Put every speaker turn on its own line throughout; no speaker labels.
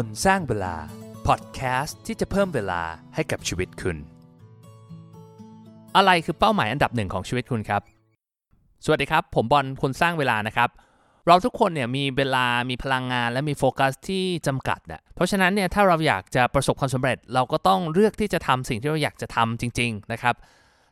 คนสร้างเวลา พอดแคสต์ที่จะเพิ่มเวลาให้กับชีวิตคุณ อะไรคือเป้าหมายอันดับหนึ่งของชีวิตคุณครับ สวัสดีครับ ผมบอลคนสร้างเวลานะครับ เราทุกคนเนี่ยมีเวลามีพลังงานและมีโฟกัสที่จำกัดนะเพราะฉะนั้นเนี่ยถ้าเราอยากจะประสบความสำเร็จ เราก็ต้องเลือกที่จะทำสิ่งที่เราอยากจะทำจริง ๆ นะครับ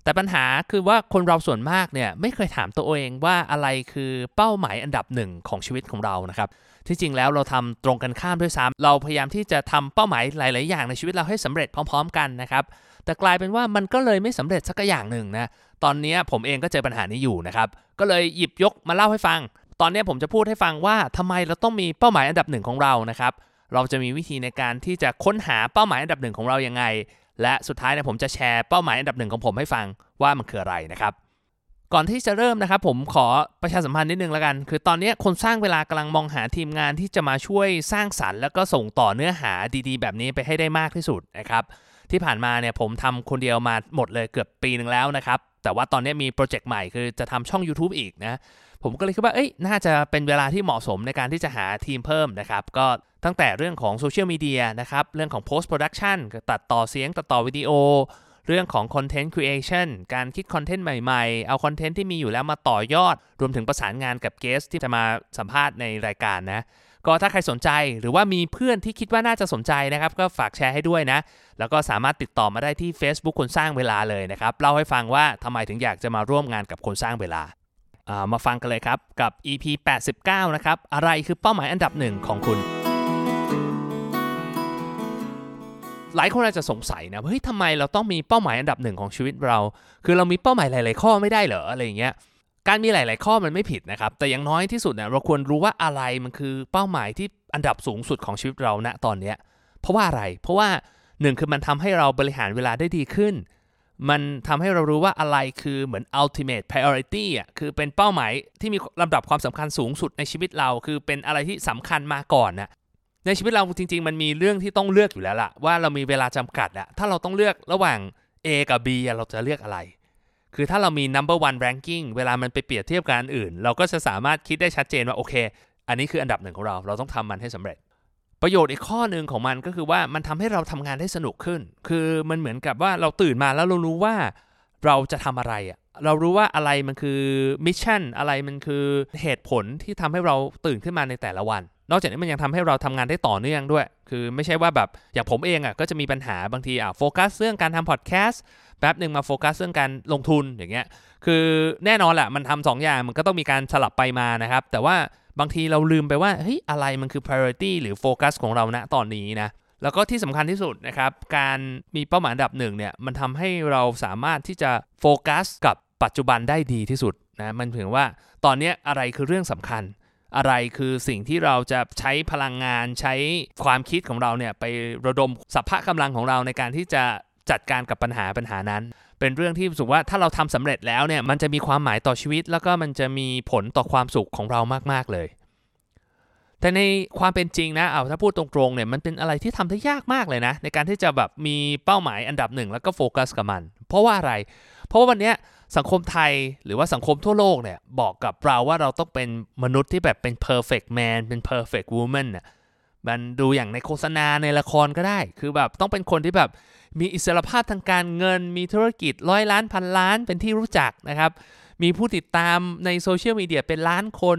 แต่ปัญหาคือว่าคนเราส่วนมากเนี่ยไม่เคยถามตัวเองว่าอะไรคือเป้าหมายอันดับหนึ่งของชีวิตของเรานะครับที่จริงแล้วเราทำตรงกันข้ามด้วยซ้ำเราพยายามที่จะทำเป้าหมายหลาย ๆ อย่างในชีวิตเราให้สำเร็จพร้อม ๆ กันนะครับแต่กลายเป็นว่ามันก็เลยไม่สำเร็จสักอย่างหนึ่งนะตอนนี้ผมเองก็เจอปัญหานี้อยู่นะครับก็เลยหยิบยกมาเล่าให้ฟัง ตอนนี้ผมจะพูดให้ฟังว่าทำไมเราต้องมีเป้าหมายอันดับหนึ่งของเรานะครับเราจะมีวิธีในการที่จะค้นหาเป้าหมายอันดับหนึ่งของเรายังไง และสุดท้ายเนี่ยผมจะแชร์เป้าหมายอันดับหนึ่งของผมให้ฟังว่ามันคืออะไรนะครับ ก่อนที่จะเริ่มนะครับผมขอประชาสัมพันธ์นิดนึงแล้วกัน คือตอนนี้คนสร้างเวลากำลังมองหาทีมงานที่จะมาช่วยสร้างสรรค์ แล้วก็ส่งต่อเนื้อหาดีๆ แบบนี้ไปให้ได้มากที่สุดนะครับที่ผ่านมาเนี่ยผมทำคนเดียวมาหมดเลยเกือบปีหนึ่งแล้วนะครับแต่ว่าตอนนี้มีโปรเจกต์ใหม่คือจะทำช่อง YouTube อีกนะผมก็เลยคิดว่าเอ้ยน่าจะเป็นเวลาที่เหมาะสมในการที่จะหาทีมเพิ่มนะครับ ก็ ตั้งแต่เรื่องของโซเชียลมีเดียนะครับ เรื่องของ post production ตัดต่อเสียง ตัดต่อวิดีโอ เรื่องของ content creation การคิดคอนเทนต์ใหม่ๆ เอาคอนเทนต์ที่มีอยู่แล้วมาต่อยอด รวมถึงประสานงานกับเกสที่จะมาสัมภาษณ์ในรายการนะ ก็ถ้าใครสนใจหรือว่ามีเพื่อนที่คิดว่าน่าจะสนใจนะครับ ก็ฝากแชร์ให้ด้วยนะ แล้วก็สามารถติดต่อมาได้ที่ Facebook คนสร้างเวลาเลยนะครับ เล่าให้ฟังว่าทำไมถึงอยากจะมาร่วมงานกับคนสร้างเวลาอ่ามาฟังกันเลยครับกับ EP 89 นะครับ อะไรคือเป้าหมายอันดับหนึ่งของคุณ หลายคนอาจจะสงสัยนะว่าเฮ้ยทำไมเราต้องมีเป้าหมายอันดับหนึ่งของชีวิตเรา คือเรามีเป้าหมายหลาย ๆ ข้อไม่ได้เหรออะไรอย่างเงี้ยการมีหลาย ๆ ข้อมันไม่ผิดนะครับ แต่อย่างน้อยที่สุดเนี่ยเราควรรู้ว่าอะไรมันคือเป้าหมายที่อันดับสูงสุดของชีวิตเราณตอนเนี้ยเพราะว่าอะไร เพราะว่าหนึ่งคือมันทำให้เราบริหารเวลาได้ดีขึ้น มันทำให้เรารู้ว่าอะไรคือเหมือน ultimate priority อะคือเป็นเป้าหมายที่มีลำดับความสำคัญสูงสุดในชีวิตเรา คือเป็นอะไรที่สำคัญมาก่อนนะ ในชีวิตเราจริง ๆ มันมีเรื่องที่ต้องเลือกอยู่แล้วล่ะ ว่าเรามีเวลาจำกัดอะถ้าเราต้องเลือกระหว่าง A กับ B เราจะเลือกอะไร คือถ้าเรามี number one ranking เวลามันไปเปรียบเทียบกับอันอื่น เราก็จะสามารถคิดได้ชัดเจนว่าโอเค อันนี้คืออันดับหนึ่งของเรา เราต้องทำมันให้สำเร็จ ประโยชน์อีกข้อหนึ่งของมันก็คือว่ามันทำให้เราทำงานได้สนุกขึ้น คือมันเหมือนกับว่าเราตื่นมาแล้วเรารู้ว่าเราจะทำอะไรอะเรารู้ว่าอะไรมันคือ mission อะไรมันคือเหตุผลที่ทำให้เราตื่นขึ้นมาในแต่ละวัน นอกจากนี้มันยังทำให้เราทำงานได้ต่อเนื่องด้วย คือไม่ใช่ว่าแบบอย่างผมเองอะก็จะมีปัญหาบางทีอะโฟกัสเรื่องการทำพอดแคสต์แป๊บหนึ่งมาโฟกัสเรื่องการลงทุนอย่างเงี้ย คือแน่นอนแหละมันทำสองอย่างมันก็ต้องมีการสลับไปมานะครับ แต่ว่าบางทีเราลืมไปว่าเฮ้ยอะไรมันคือ priority หรือโฟกัสของเราณตอนนี้นะแล้วก็ที่สำคัญที่สุดนะครับ การมีเป้าหมายดับหนึ่งเนี่ยมันทำให้เราสามารถที่จะโฟกัสกับปัจจุบันได้ดีที่สุดนะมันถึงว่าตอนนี้อะไรคือเรื่องสำคัญ อะไรคือสิ่งที่เราจะใช้พลังงานใช้ความคิดของเราเนี่ยไประดมสัพพะกำลังของเราในการที่จะจัดการกับปัญหาปัญหานั้น เป็นเรื่องที่รู้สึกว่าถ้าเราทำสำเร็จแล้วเนี่ยมันจะมีความหมายต่อชีวิต แล้วก็มันจะมีผลต่อความสุขของเรามาก ๆ เลย แต่ในความเป็นจริงนะเอาถ้าพูดตรงๆเนี่ยมันเป็นอะไรที่ทำได้ยากมากเลยนะ ในการที่จะแบบมีเป้าหมายอันดับหนึ่งแล้วก็โฟกัสกับมัน เพราะว่าอะไร เพราะว่าวันเนี้ย สังคมไทยหรือว่าสังคมทั่วโลกเนี่ยบอกกับเราว่าเราต้องเป็นมนุษย์ที่แบบเป็น perfect man เป็น perfect woman น่ะมันดูอย่างในโฆษณาในละครก็ได้ คือแบบต้องเป็นคนที่แบบมีอิสรภาพทางการเงิน มีธุรกิจร้อยล้านพันล้านเป็นที่รู้จักนะครับ มีผู้ติดตามในโซเชียลมีเดียเป็นล้านคน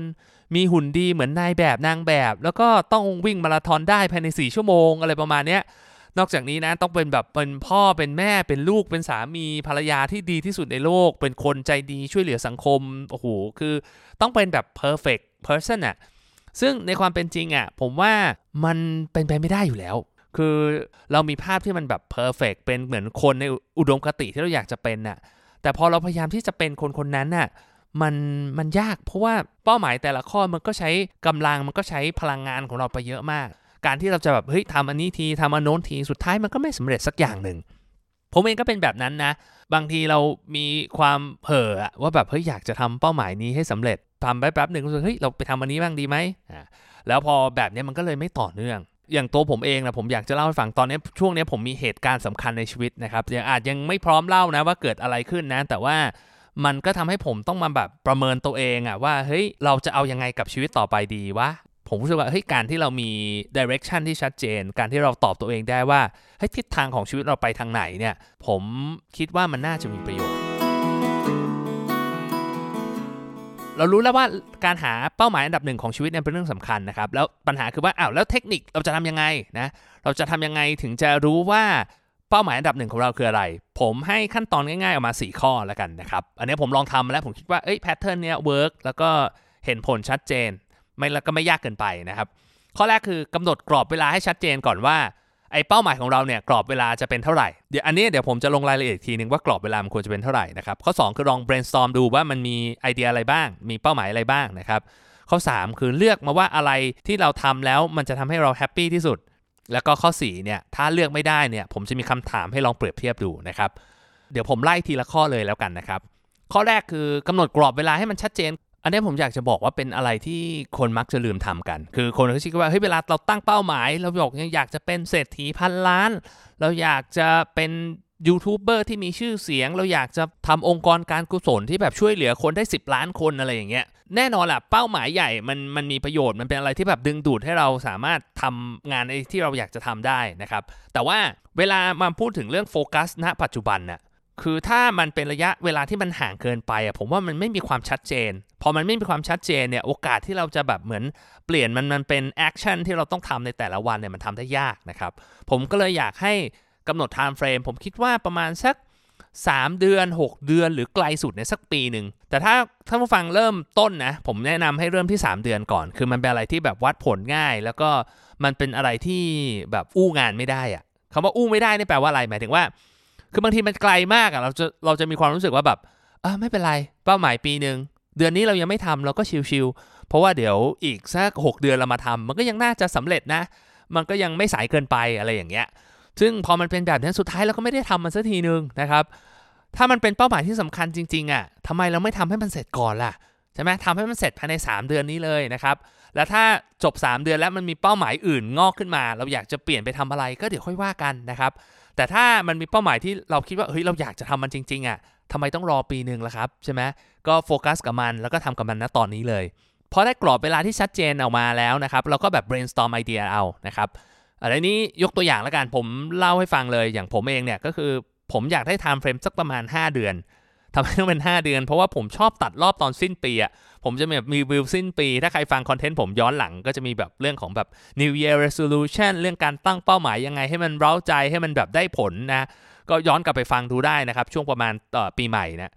มีหุ่นดีเหมือนนายแบบนางแบบ แล้วก็ต้องวิ่งมาราธอนได้ภายใน 4 ชั่วโมงอะไรประมาณเนี้ย นอกจากนี้นะต้องเป็นแบบเป็นพ่อเป็นแม่เป็นลูกเป็นสามีภรรยาที่ดีที่สุดในโลก เป็นคนใจดีช่วยเหลือสังคมโอ้โหคือต้องเป็นแบบ perfect person อะซึ่งในความเป็นจริงอะผมว่ามันเป็นไปไม่ได้อยู่แล้วคือเรามีภาพที่มันแบบ perfect เป็นเหมือนคนในอุดมคติที่เราอยากจะเป็นน่ะ แต่พอเราพยายามที่จะเป็นคนคนนั้นน่ะ มันมันยากเพราะว่าเป้าหมายแต่ละข้อมันก็ใช้กำลังมันก็ใช้พลังงานของเราไปเยอะมาก การที่เราจะแบบเฮ้ยทำอันนี้ทีทำอันโน้นทีสุดท้ายมันก็ไม่สำเร็จสักอย่างหนึ่งผมเองก็เป็นแบบนั้นนะ บางทีเรามีความเผลอว่าแบบเฮ้ยอยากจะทำเป้าหมายนี้ให้สำเร็จทำไปแป๊บหนึ่งรู้สึกเฮ้ยเราไปทำอันนี้บ้างดีไหมอ่าแล้วพอแบบเนี้ยมันก็เลยไม่ต่อเนื่อง อย่างตัวผมเองนะผมอยากจะเล่าให้ฟังตอนนี้ช่วงนี้ผมมีเหตุการณ์สำคัญในชีวิตนะครับยังอาจยังไม่พร้อมเล่านะว่าเกิดอะไรขึ้นนะ แต่ว่ามันก็ทำให้ผมต้องมาแบบประเมินตัวเองอะว่าเฮ้ยเราจะเอายังไงกับชีวิตต่อไปดีวะ ผมรู้สึกว่าเฮ้ยการที่เรามี direction ที่ชัดเจน การที่เราตอบตัวเองได้ว่าเฮ้ยทิศทางของชีวิตเราไปทางไหนเนี่ย ผมคิดว่ามันน่าจะมีประโยชน์ เรารู้แล้วว่าการหาเป้าหมายอันดับหนึ่งของชีวิตเนี่ยเป็นเรื่องสำคัญนะครับ แล้วปัญหาคือว่าอ้าวแล้วเทคนิคเราจะทำยังไงนะเราจะทำยังไงถึงจะรู้ว่าเป้าหมายอันดับหนึ่งของเราคืออะไร ผมให้ขั้นตอนง่ายๆออกมา 4 ข้อแล้วกันนะครับ อันนี้ผมลองทำมาแล้วผมคิดว่าเอ้ย pattern เนี้ย work แล้วก็เห็นผลชัดเจน ไม่แล้วก็ไม่ยากเกินไปนะครับ ข้อแรกคือกำหนดกรอบเวลาให้ชัดเจนก่อนว่าไอ้เป้าหมายของเราเนี่ยกรอบเวลาจะเป็นเท่าไหร่ เดี๋ยวอันนี้เดี๋ยวผมจะลงรายละเอียดทีนึงว่ากรอบเวลามันควรจะเป็นเท่าไหร่นะครับ ข้อ 2 คือลอง brainstorm ดูว่ามันมีไอเดียอะไรบ้าง มีเป้าหมายอะไรบ้างนะครับ ข้อ 3 คือเลือกมาว่าอะไรที่เราทำแล้วมันจะทำให้เรา happy ที่สุด แล้วก็ข้อ4เนี่ยถ้าเลือกไม่ได้เนี่ยผมจะมีคำถามให้ลองเปรียบเทียบดูนะครับ เดี๋ยวผมไล่ทีละข้อเลยแล้วกันนะครับ ข้อแรกคือกำหนดกรอบเวลาให้มันชัดเจน อันนี้ผมอยากจะบอกว่าเป็นอะไรที่คนมักจะลืมทำกัน คือคนเขาคิดว่าเฮ้ยเวลาเราตั้งเป้าหมาย เราบอกอยากจะเป็นเศรษฐีพันล้าน เราอยากจะเป็นยูทูบเบอร์ที่มีชื่อเสียง เราอยากจะทำองค์กรการกุศลที่แบบช่วยเหลือคนได้ 10 ล้านคนอะไรอย่างเงี้ยแน่นอนแหละเป้าหมายใหญ่มันมันมีประโยชน์มันเป็นอะไรที่แบบดึงดูดให้เราสามารถทำงานในที่เราอยากจะทำได้นะครับแต่ว่าเวลามาพูดถึงเรื่องโฟกัสณปัจจุบันน่ะ คือถ้ามันเป็นระยะเวลาที่มันห่างเกินไปอะผมว่ามันไม่มีความชัดเจน พอมันไม่มีความชัดเจนเนี่ยโอกาสที่เราจะแบบเหมือนเปลี่ยนมันมันเป็น action ที่เราต้องทำในแต่ละวันเนี่ยมันทำได้ยากนะครับ ผมก็เลยอยากให้กำหนด time frame ผมคิดว่าประมาณสัก 3 เดือน 6 เดือนหรือไกลสุดในสักปีหนึ่ง แต่ถ้าท่านผู้ฟังเริ่มต้นนะผมแนะนำให้เริ่มที่ 3 เดือนก่อน คือมันเป็นอะไรที่แบบวัดผลง่าย แล้วก็มันเป็นอะไรที่แบบอู้งานไม่ได้อะคำว่าอู้ไม่ได้นี่แปลว่าอะไรหมายถึงว่า คือบางทีมันไกลมากอะเราจะเราจะมีความรู้สึกว่าแบบไม่เป็นไร เป้าหมายปีหนึ่งเดือนนี้เรายังไม่ทำเราก็ชิวๆเพราะว่าเดี๋ยวอีกสักหกเดือนเรามาทำมันก็ยังน่าจะสำเร็จนะ มันก็ยังไม่สายเกินไปอะไรอย่างเงี้ย ซึ่งพอมันเป็นแบบนี้นสุดท้ายเราก็ไม่ได้ทำมันสักทีนึงนะครับ ถ้ามันเป็นเป้าหมายที่สำคัญจริงๆอะ่ะทำไมเราไม่ทำให้มันเสร็จก่อนล่ะใช่ไหมทำให้มันเสร็จภายใน 3 เดือนนี้เลยนะครับ แล้วถ้าจบ 3 เดือนแล้วมันมีเป้าหมายอื่นงอกขึ้นมา เราอยากจะเปลี่ยนไปทำอะไรก็เดี๋ยวค่อยว่ากันนะครับ แต่ถ้ามันมีเป้าหมายที่เราคิดว่าเฮ้ยเราอยากจะทำมันจริง ๆอะ่ะทำไมต้องรอปีหนึ่งล่ะครับใช่ไหมก็โฟกัสกับมันแล้วก็ทำกับมันณตอนนี้เลยพอได้กรอบเวลาที่ชัดเจนออกมาแล้วนะครับเราก็แบบ brainstorm ไอเดียเอานะครับอะไรนี้ยกตัวอย่างแล้วกันผมเล่าให้ฟังเลยอย่างผมเองเนี่ยก็คือผมอยากได้ time frame สักประมาณ 5 เดือนทำไมต้องเป็น 5 เดือน เพราะว่าผมชอบตัดรอบตอนสิ้นปีอะ ผมจะแบบมีวิวสิ้นปี ถ้าใครฟังคอนเทนต์ผมย้อนหลังก็จะมีแบบเรื่องของแบบ New Year Resolution เรื่องการตั้งเป้าหมายยังไงให้มันเร้าใจให้มันแบบได้ผลนะ ก็ย้อนกลับไปฟังดูได้นะครับ ช่วงประมาณต่อปีใหม่นะ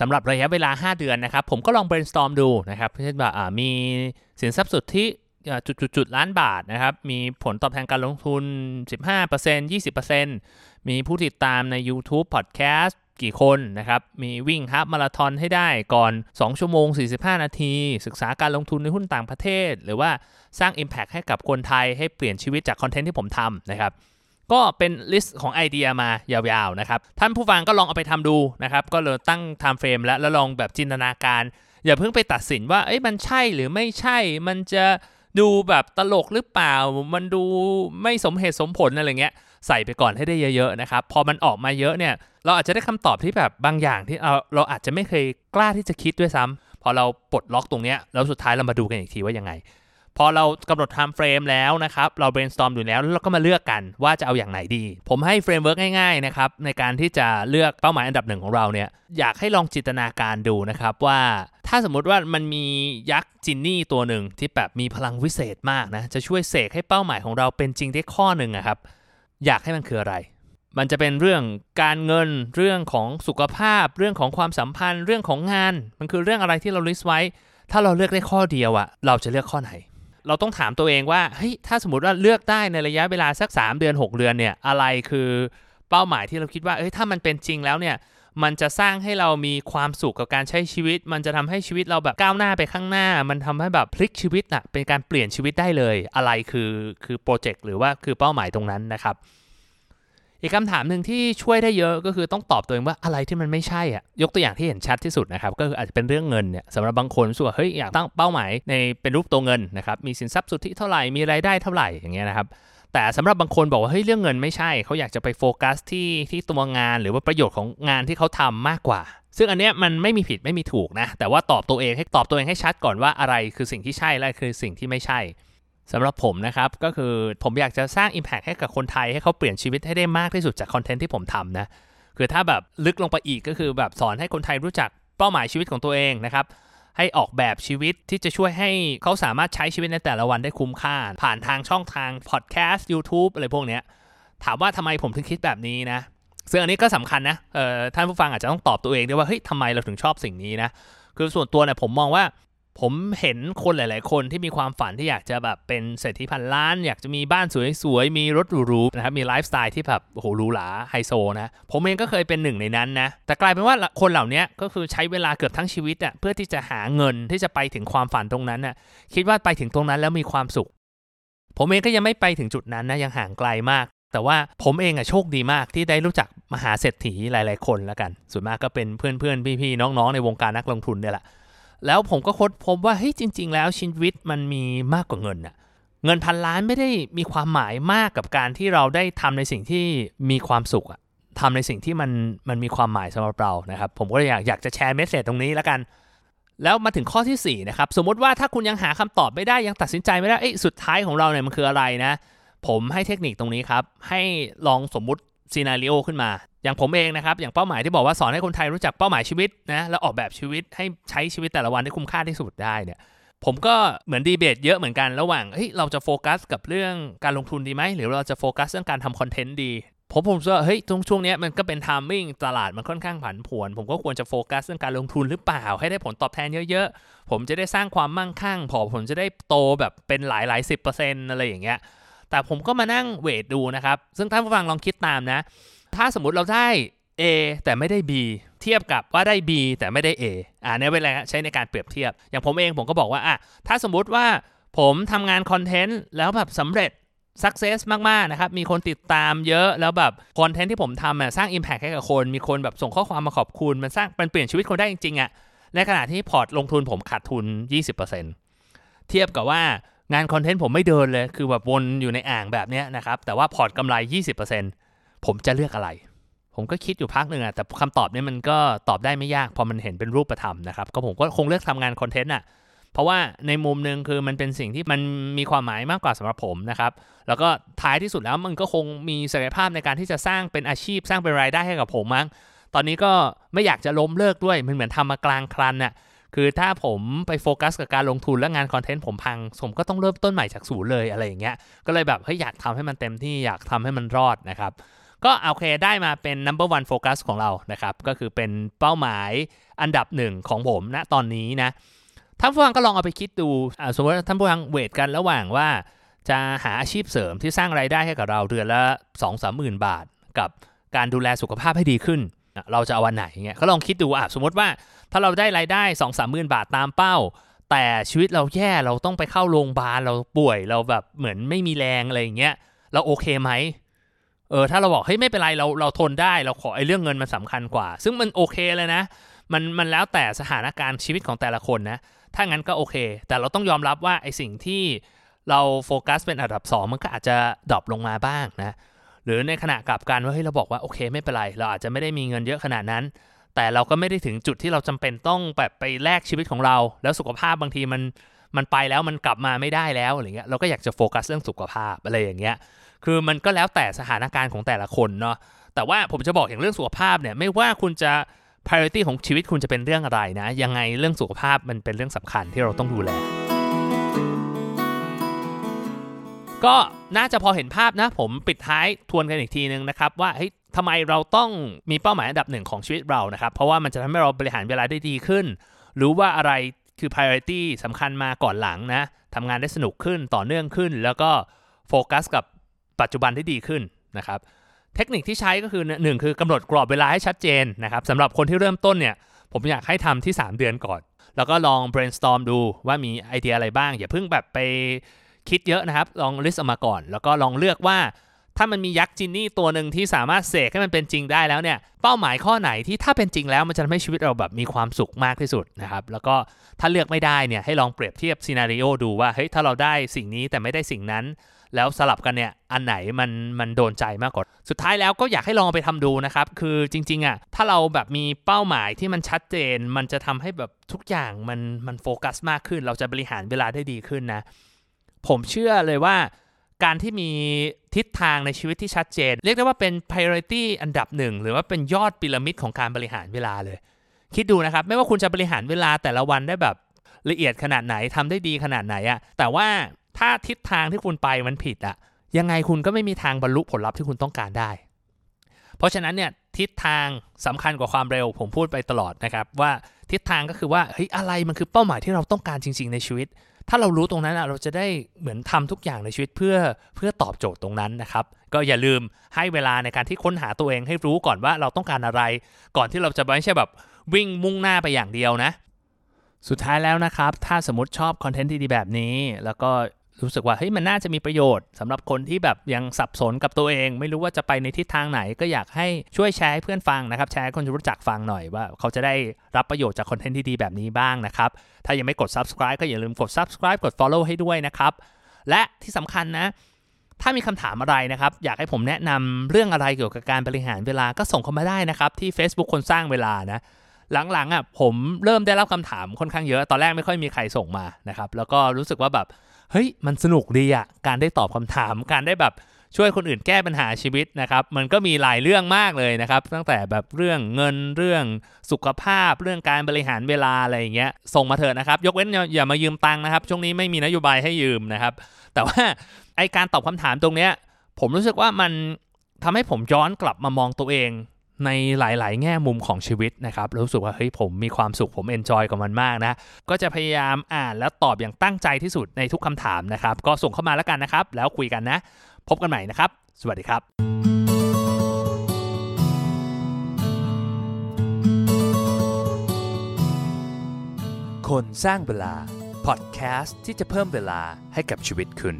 สำหรับระยะเวลา 5 เดือนนะครับ ผมก็ลอง brainstorm ดูนะครับเช่นว่ามีสินทรัพย์สุทธิจุดๆล้านบาทนะครับ มีผลตอบแทนการลงทุน 15% 20%มีผู้ติดตามใน YouTube Podcast กี่คนนะครับ มีวิ่ง half marathon ให้ได้ก่อน 2 ชั่วโมง 45 นาที ศึกษาการลงทุนในหุ้นต่างประเทศ หรือว่าสร้าง Impact ให้กับคนไทยให้เปลี่ยนชีวิตจากคอนเทนต์ที่ผมทำนะครับก็เป็น list ของไอเดียมายาวๆนะครับท่านผู้ฟังก็ลองเอาไปทำดูนะครับก็เลยตั้ง time frame แล้วแล้วลองแบบจินตนาการ อย่าเพิ่งไปตัดสินว่าเอ้ยมันใช่หรือไม่ใช่มันจะ ดูแบบตลกหรือเปล่า มันดูไม่สมเหตุสมผลอะไรเงี้ย ใส่ไปก่อนให้ได้เยอะๆนะครับ พอมันออกมาเยอะเนี่ย เราอาจจะได้คำตอบที่แบบบางอย่างที่เราเราอาจจะไม่เคยกล้าที่จะคิดด้วยซ้ำพอเราปลดล็อกตรงเนี้ยแล้วสุดท้ายเรามาดูกันอีกทีว่ายังไง พอเรากำหนด time frame แล้วนะครับเรา brainstorm อยู่แล้วแล้วเราก็มาเลือกกันว่าจะเอาอย่างไหนดี ผมให้ framework ง่ายๆนะครับในการที่จะเลือกเป้าหมายอันดับหนึ่งของเราเนี่ยอยากให้ลองจินตนาการดูนะครับว่าถ้าสมมุติว่ามันมียักษ์จินนี่ตัวหนึ่งที่แบบมีพลังวิเศษมากนะจะช่วยเสกให้เป้าหมายของเราเป็นจริงได้ข้อหนึ่งอะครับอยากให้มันคืออะไร มันจะเป็นเรื่องการเงินเรื่องของสุขภาพ เรื่องของความสัมพันธ์เรื่องของงาน มันคือเรื่องอะไรที่เราลิสต์ไว้ ถ้าเราเลือกได้ข้อเดียวอะเราจะเลือกข้อไหน เราต้องถามตัวเองว่าเฮ้ยถ้าสมมติว่าเลือกได้ในระยะเวลาสัก 3 เดือน 6 เดือนเนี่ยอะไรคือเป้าหมายที่เราคิดว่าเอ้ยถ้ามันเป็นจริงแล้วเนี่ยมันจะสร้างให้เรามีความสุขกับการใช้ชีวิต มันจะทำให้ชีวิตเราแบบก้าวหน้าไปข้างหน้า มันทำให้แบบพลิกชีวิตอะเป็นการเปลี่ยนชีวิตได้เลย อะไรคือคือโปรเจกต์หรือว่าคือเป้าหมายตรงนั้นนะครับ อีกคำถามหนึ่งที่ช่วยได้เยอะก็คือต้องตอบตัวเองว่าอะไรที่มันไม่ใช่อะยกตัวอย่างที่เห็นชัดที่สุดนะครับก็คืออาจจะเป็นเรื่องเงินเนี่ยสำหรับบางคนสึกว่าเฮ้ยอยากตั้งเป้าหมายในเป็นรูปตัวเงินนะครับมีสินทรัพย์สุทธิเท่าไหร่มีรายได้เท่าไหร่อย่างเงี้ยนะครับแต่สำหรับบางคนบอกว่าเฮ้ยเรื่องเงินไม่ใช่เขาอยากจะไปโฟกัสที่ที่ตัวงาน หรือว่าประโยชน์ของงานที่เขาทำมากกว่า ซึ่งอันเนี้ยมันไม่มีผิดไม่มีถูกนะแต่ว่าตอบตัวเองให้ตอบตัวเองให้ชัดก่อนว่าอะไรคือสิ่งที่ใช่และคือสิ่งที่ไม่ใช่ สำหรับผมนะครับก็คือผมอยากจะสร้าง Impact ให้กับคนไทยให้เขาเปลี่ยนชีวิตให้ได้มากที่สุดจากคอนเทนต์ที่ผมทำนะคือถ้าแบบลึกลงไปอีกก็คือแบบสอนให้คนไทยรู้จักเป้าหมายชีวิตของตัวเองนะครับให้ออกแบบชีวิตที่จะช่วยให้เขาสามารถใช้ชีวิตในแต่ละวันได้คุ้มค่า ผ่านทางช่องทางพอดแคสต์ YouTube อะไรพวกเนี้ยถามว่าทำไมผมถึงคิดแบบนี้นะซึ่งอันนี้ก็สำคัญนะท่านผู้ฟังอาจจะต้องตอบตัวเองด้วยว่าเฮ้ยทำไมเราถึงชอบสิ่งนี้นะคือส่วนตัวเนี่ยผมมองว่า ผมเห็นคนหลาย ๆ คนที่มีความฝันที่อยากจะแบบเป็นเศรษฐีพันล้าน อยากจะมีบ้านสวย ๆ มีรถหรูๆนะครับมีไลฟ์สไตล์ที่แบบโอ้โหหรูหราไฮโซนะผมเองก็เคยเป็นหนึ่งในนั้นนะแต่กลายเป็นว่าคนเหล่านี้ก็คือใช้เวลาเกือบทั้งชีวิตอะเพื่อที่จะหาเงินที่จะไปถึงความฝันตรงนั้นอะคิดว่าไปถึงตรงนั้นแล้วมีความสุข ผมเองก็ยังไม่ไปถึงจุดนั้นนะยังห่างไกลมากแต่ว่าผมเองอะโชคดีมากที่ได้รู้จักมหาเศรษฐีหลาย ๆ คนแล้วกัน ส่วนมากก็เป็นเพื่อนๆ พี่ๆ น้อง ๆ ในวงการนักลงทุนเนี่ยแหละ แล้วผมก็ค้นพบว่าเฮ้ยจริง ๆ แล้วชีวิตมันมีมากกว่าเงินอะเงินพันล้านไม่ได้มีความหมายมากกับการที่เราได้ทำในสิ่งที่มีความสุขอะทำในสิ่งที่มันมันมีความหมายสำหรับเรานะครับผมก็อยากอยากจะแชร์เมสเซจตรงนี้แล้วกันแล้วมาถึงข้อที่4นะครับสมมติว่าถ้าคุณยังหาคำตอบไม่ได้ยังตัดสินใจไม่ได้เอ้สุดท้ายของเราเนี่ยมันคืออะไรนะ ผมให้เทคนิคตรงนี้ครับ ให้ลองสมมุติ scenario ขึ้นมาอย่างผมเองนะครับ อย่างเป้าหมายที่บอกว่าสอนให้คนไทยรู้จักเป้าหมายชีวิตนะแล้วออกแบบชีวิตให้ใช้ชีวิตแต่ละวันได้คุ้มค่าที่สุดได้เนี่ยผมก็เหมือนดีเบตเยอะเหมือนกันระหว่างเฮ้ยเราจะโฟกัสกับเรื่องการลงทุนดีไหมหรือเราจะโฟกัสเรื่องการทำคอนเทนต์ดีผมผมว่าเฮ้ยตรงช่วงนี้มันก็เป็น timing ตลาดมันค่อนข้างผันผวน ผมก็ควรจะโฟกัสเรื่องการลงทุนหรือเปล่า ให้ได้ผลตอบแทนเยอะๆ ผมจะได้สร้างความมั่งคั่ง พอผมจะได้โตแบบเป็นหลายหลายสิบเปอร์เซ็นต์อะไรอย่างเงี้ยแต่ผมก็มานั่งเวทดูนะครับ ซึ่งท่านผู้ฟังลองคิดตามนะ ถ้าสมมติเราได้ A แต่ไม่ได้ B เทียบกับว่าได้ B แต่ไม่ได้ A อ่าเนี่ยเวลาใช้ในการเปรียบเทียบ อย่างผมเองผมก็บอกว่าอะถ้าสมมุติว่าผมทำงานคอนเทนต์แล้วแบบสำเร็จสักเซสมาก ๆ นะครับ มีคนติดตามเยอะ แล้วแบบคอนเทนต์ที่ผมทำอะสร้าง Impact ให้กับคน มีคนแบบส่งข้อความมาขอบคุณ มันสร้างมันเปลี่ยนชีวิตคนได้จริง ๆ อะ ในขณะที่พอร์ตลงทุนผมขาดทุน 20%เทียบกับว่างานคอนเทนต์ผมไม่เดินเลย คือแบบวนอยู่ในอ่างแบบนี้นะครับ แต่ว่าพอร์ตกำไร 20% ผมจะเลือกอะไร ผมก็คิดอยู่พักหนึ่งอะแต่คำตอบเนี้มันก็ตอบได้ไม่ยาก พอมันเห็นเป็นรูปธรรมนะครับ ก็ผมก็คงเลือกทำงานคอนเทนต์อะเพราะว่าในมุมหนึ่งคือมันเป็นสิ่งที่มันมีความหมายมากกว่าสำหรับผมนะครับ แล้วก็ท้ายที่สุดแล้วมันก็คงมีศักยภาพในการที่จะสร้างเป็นอาชีพ สร้างเป็นรายได้ให้กับผมมั้ง ตอนนี้ก็ไม่อยากจะล้มเลิกด้วย มันเหมือนทำมากลางครันน่ะ คือถ้าผมไปโฟกัสกับการลงทุนและงานคอนเทนต์ผมพัง ผมก็ต้องเริ่มต้นใหม่จากศูนย์เลยอะไรอย่างเงี้ย ก็เลยแบบเฮ้ยอยากทำให้มันเต็มที่อยากทำให้มันรอดนะครับ ก็โอเคได้มาเป็น number one focus ของเรานะครับ ก็คือเป็นเป้าหมายอันดับหนึ่งของผมณนะตอนนี้นะท่านผู้ฟังก็ลองเอาไปคิดดูสมมติท่านผู้ฟังเวทกันระหว่างว่า จะหาอาชีพเสริมที่สร้างไรายได้ให้กับเราเดือนละ2 3 0 0 0 0บาท กับการดูแลสุขภาพให้ดีขึ้น เราจะเอาวันไหนเงี้ยก็ลองคิดดูอะสมมติว่าถ้าเราได้รายได้2 3 0 0 0 0บาทตามเป้า แต่ชีวิตเราแย่เราต้องไปเข้าโรงพยาบาลเราป่วยเราแบบเหมือนไม่มีแรงอะไรอย่างเงี้ยเราโอเคไหม เออถ้าเราบอกเฮ้ยไม่เป็นไรเราเราทนได้เราขอไอ้เรื่องเงินมันสำคัญกว่า ซึ่งมันโอเคเลยนะมันมันแล้วแต่สถานการณ์ชีวิตของแต่ละคนนะถ้างั้นก็โอเค แต่เราต้องยอมรับว่าไอ้สิ่งที่เราโฟกัสเป็นอันดับ 2 มันก็อาจจะ drop ลงมาบ้างนะหรือในขณะกลับกันว่าเฮ้ยเราบอกว่าโอเคไม่เป็นไร เราอาจจะไม่ได้มีเงินเยอะขนาดนั้น แต่เราก็ไม่ได้ถึงจุดที่เราจำเป็นต้องแบบไปแลกชีวิตของเรา แล้วสุขภาพบางทีมันมันไปแล้วมันกลับมาไม่ได้แล้วอะไรเงี้ยเราก็อยากจะโฟกัสเรื่องสุขภาพอะไรอย่างเงี้ย คือมันก็แล้วแต่สถานการณ์ของแต่ละคนเนาะแต่ว่าผมจะบอกอย่างเรื่องสุขภาพเนี่ยไม่ว่าคุณจะ priority ของชีวิตคุณจะเป็นเรื่องอะไรนะ ยังไงเรื่องสุขภาพมันเป็นเรื่องสำคัญที่เราต้องดูแล ก็น่าจะพอเห็นภาพนะผมปิดท้ายทวนกันอีกทีนึงนะครับ ว่าเฮ้ยทำไมเราต้องมีเป้าหมายอันดับหนึ่งของชีวิตเรานะครับ เพราะว่ามันจะทำให้เราบริหารเวลาได้ดีขึ้น รู้ว่าอะไรคือ priority สำคัญมาก่อนหลังนะทำงานได้สนุกขึ้นต่อเนื่องขึ้น แล้วก็โฟกัสกับ ปัจจุบันที่ดีขึ้นนะครับเทคนิคที่ใช้ก็คือหนึ่งคือกำหนดกรอบเวลาให้ชัดเจนนะครับสำหรับคนที่เริ่มต้นเนี่ยผมอยากให้ทำที่ 3 เดือนก่อน แล้วก็ลอง brainstorm ดูว่ามีไอเดียอะไรบ้าง อย่าเพิ่งแบบไปคิดเยอะนะครับ ลอง list ออกมาก่อน แล้วก็ลองเลือกว่า ถ้ามันมียักษ์จินนี่ตัวหนึ่งที่สามารถเสกให้มันเป็นจริงได้แล้วเนี่ยเป้าหมายข้อไหนที่ถ้าเป็นจริงแล้วมันจะทำให้ชีวิตเราแบบมีความสุขมากที่สุดนะครับแล้วก็ถ้าเลือกไม่ได้เนี่ยให้ลองเปรียบเทียบซีนารีโอดูว่าเฮ้ยถ้าเราได้สิ่งนี้แต่ไม่ได้สิ่งนั้น แล้วสลับกันเนี่ยอันไหนมันมันโดนใจมากกว่าสุดท้ายแล้วก็อยากให้ลองไปทำดูนะครับ คือจริงๆอะถ้าเราแบบมีเป้าหมายที่มันชัดเจน มันจะทำให้แบบทุกอย่างมันมันโฟกัสมากขึ้น เราจะบริหารเวลาได้ดีขึ้นนะ ผมเชื่อเลยว่าการที่มีทิศทางในชีวิตที่ชัดเจน เรียกได้ว่าเป็น priority อันดับหนึ่งหรือว่าเป็นยอดพีระมิดของการบริหารเวลาเลย คิดดูนะครับ ไม่ว่าคุณจะบริหารเวลาแต่ละวันได้แบบละเอียดขนาดไหนทำได้ดีขนาดไหนอะแต่ว่า ถ้าทิศทางที่คุณไปมันผิดอะยังไงคุณก็ไม่มีทางบรรลุผลลัพธ์ที่คุณต้องการได้ เพราะฉะนั้นเนี่ยทิศทางสำคัญกว่าความเร็ว ผมพูดไปตลอดนะครับว่าทิศทางก็คือว่าเฮ้ยอะไรมันคือเป้าหมายที่เราต้องการจริง ๆ ในชีวิต ถ้าเรารู้ตรงนั้นเราจะได้เหมือนทำทุกอย่างในชีวิตเพื่อเพื่อตอบโจทย์ตรงนั้นนะครับ ก็อย่าลืมให้เวลาในการที่ค้นหาตัวเองให้รู้ก่อนว่าเราต้องการอะไร ก่อนที่เราจะไม่ใช่แบบวิ่งมุ่งหน้าไปอย่างเดียวนะ สุดท้ายแล้วนะครับ ถ้าสมมติชอบคอนเทนต์ที่ดีแบบนี้ แล้วก็ รู้สึกว่าเฮ้ยมันน่าจะมีประโยชน์สำหรับคนที่แบบยังสับสนกับตัวเอง ไม่รู้ว่าจะไปในทิศทางไหนก็อยากให้ช่วยแชร์ให้เพื่อนฟังนะครับแชร์ให้คนรู้จักฟังหน่อยว่า เขาจะได้รับประโยชน์จากคอนเทนต์ที่ดีแบบนี้บ้างนะครับถ้ายังไม่กด subscribe ก็อย่าลืมกด subscribe กด follow ให้ด้วยนะครับและที่สำคัญนะถ้ามีคำถามอะไรนะครับ อยากให้ผมแนะนำเรื่องอะไรเกี่ยวกับการบริหารเวลาก็ส่งเข้ามาได้นะครับ ที่ Facebook คนสร้างเวลานะหลังๆอะผมเริ่มได้รับคำถามค่อนข้างเยอะ ตอนแรกไม่ค่อยมีใครส่งมานะครับ แล้วก็รู้สึกว่าแบบ เฮ้ยมันสนุกดีอะการได้ตอบคำถาม การได้แบบช่วยคนอื่นแก้ปัญหาชีวิตนะครับ มันก็มีหลายเรื่องมากเลยนะครับ ตั้งแต่แบบเรื่องเงินเรื่องสุขภาพ เรื่องการบริหารเวลาอะไรอย่างเงี้ยส่งมาเถอะนะครับ ยกเว้นอย่ามายืมตังค์นะครับ ช่วงนี้ไม่มีนโยบายให้ยืมนะครับ แต่ว่าไอการตอบคำถามตรงเนี้ยผมรู้สึกว่ามันทำให้ผมย้อนกลับมามองตัวเอง ในหลาย ๆ แง่มุมของชีวิตนะครับรู้สึกว่าเฮ้ยผมมีความสุขผม enjoy กับมันมากนะ ก็จะพยายามอ่านและตอบอย่างตั้งใจที่สุดในทุกคำถามนะครับ ก็ส่งเข้ามาแล้วกันนะครับ แล้วคุยกันนะ พบกันใหม่นะครับ สวัสดีครับ
คนสร้างเวลา พอดแคสต์ที่จะเพิ่มเวลาให้กับชีวิตคุณ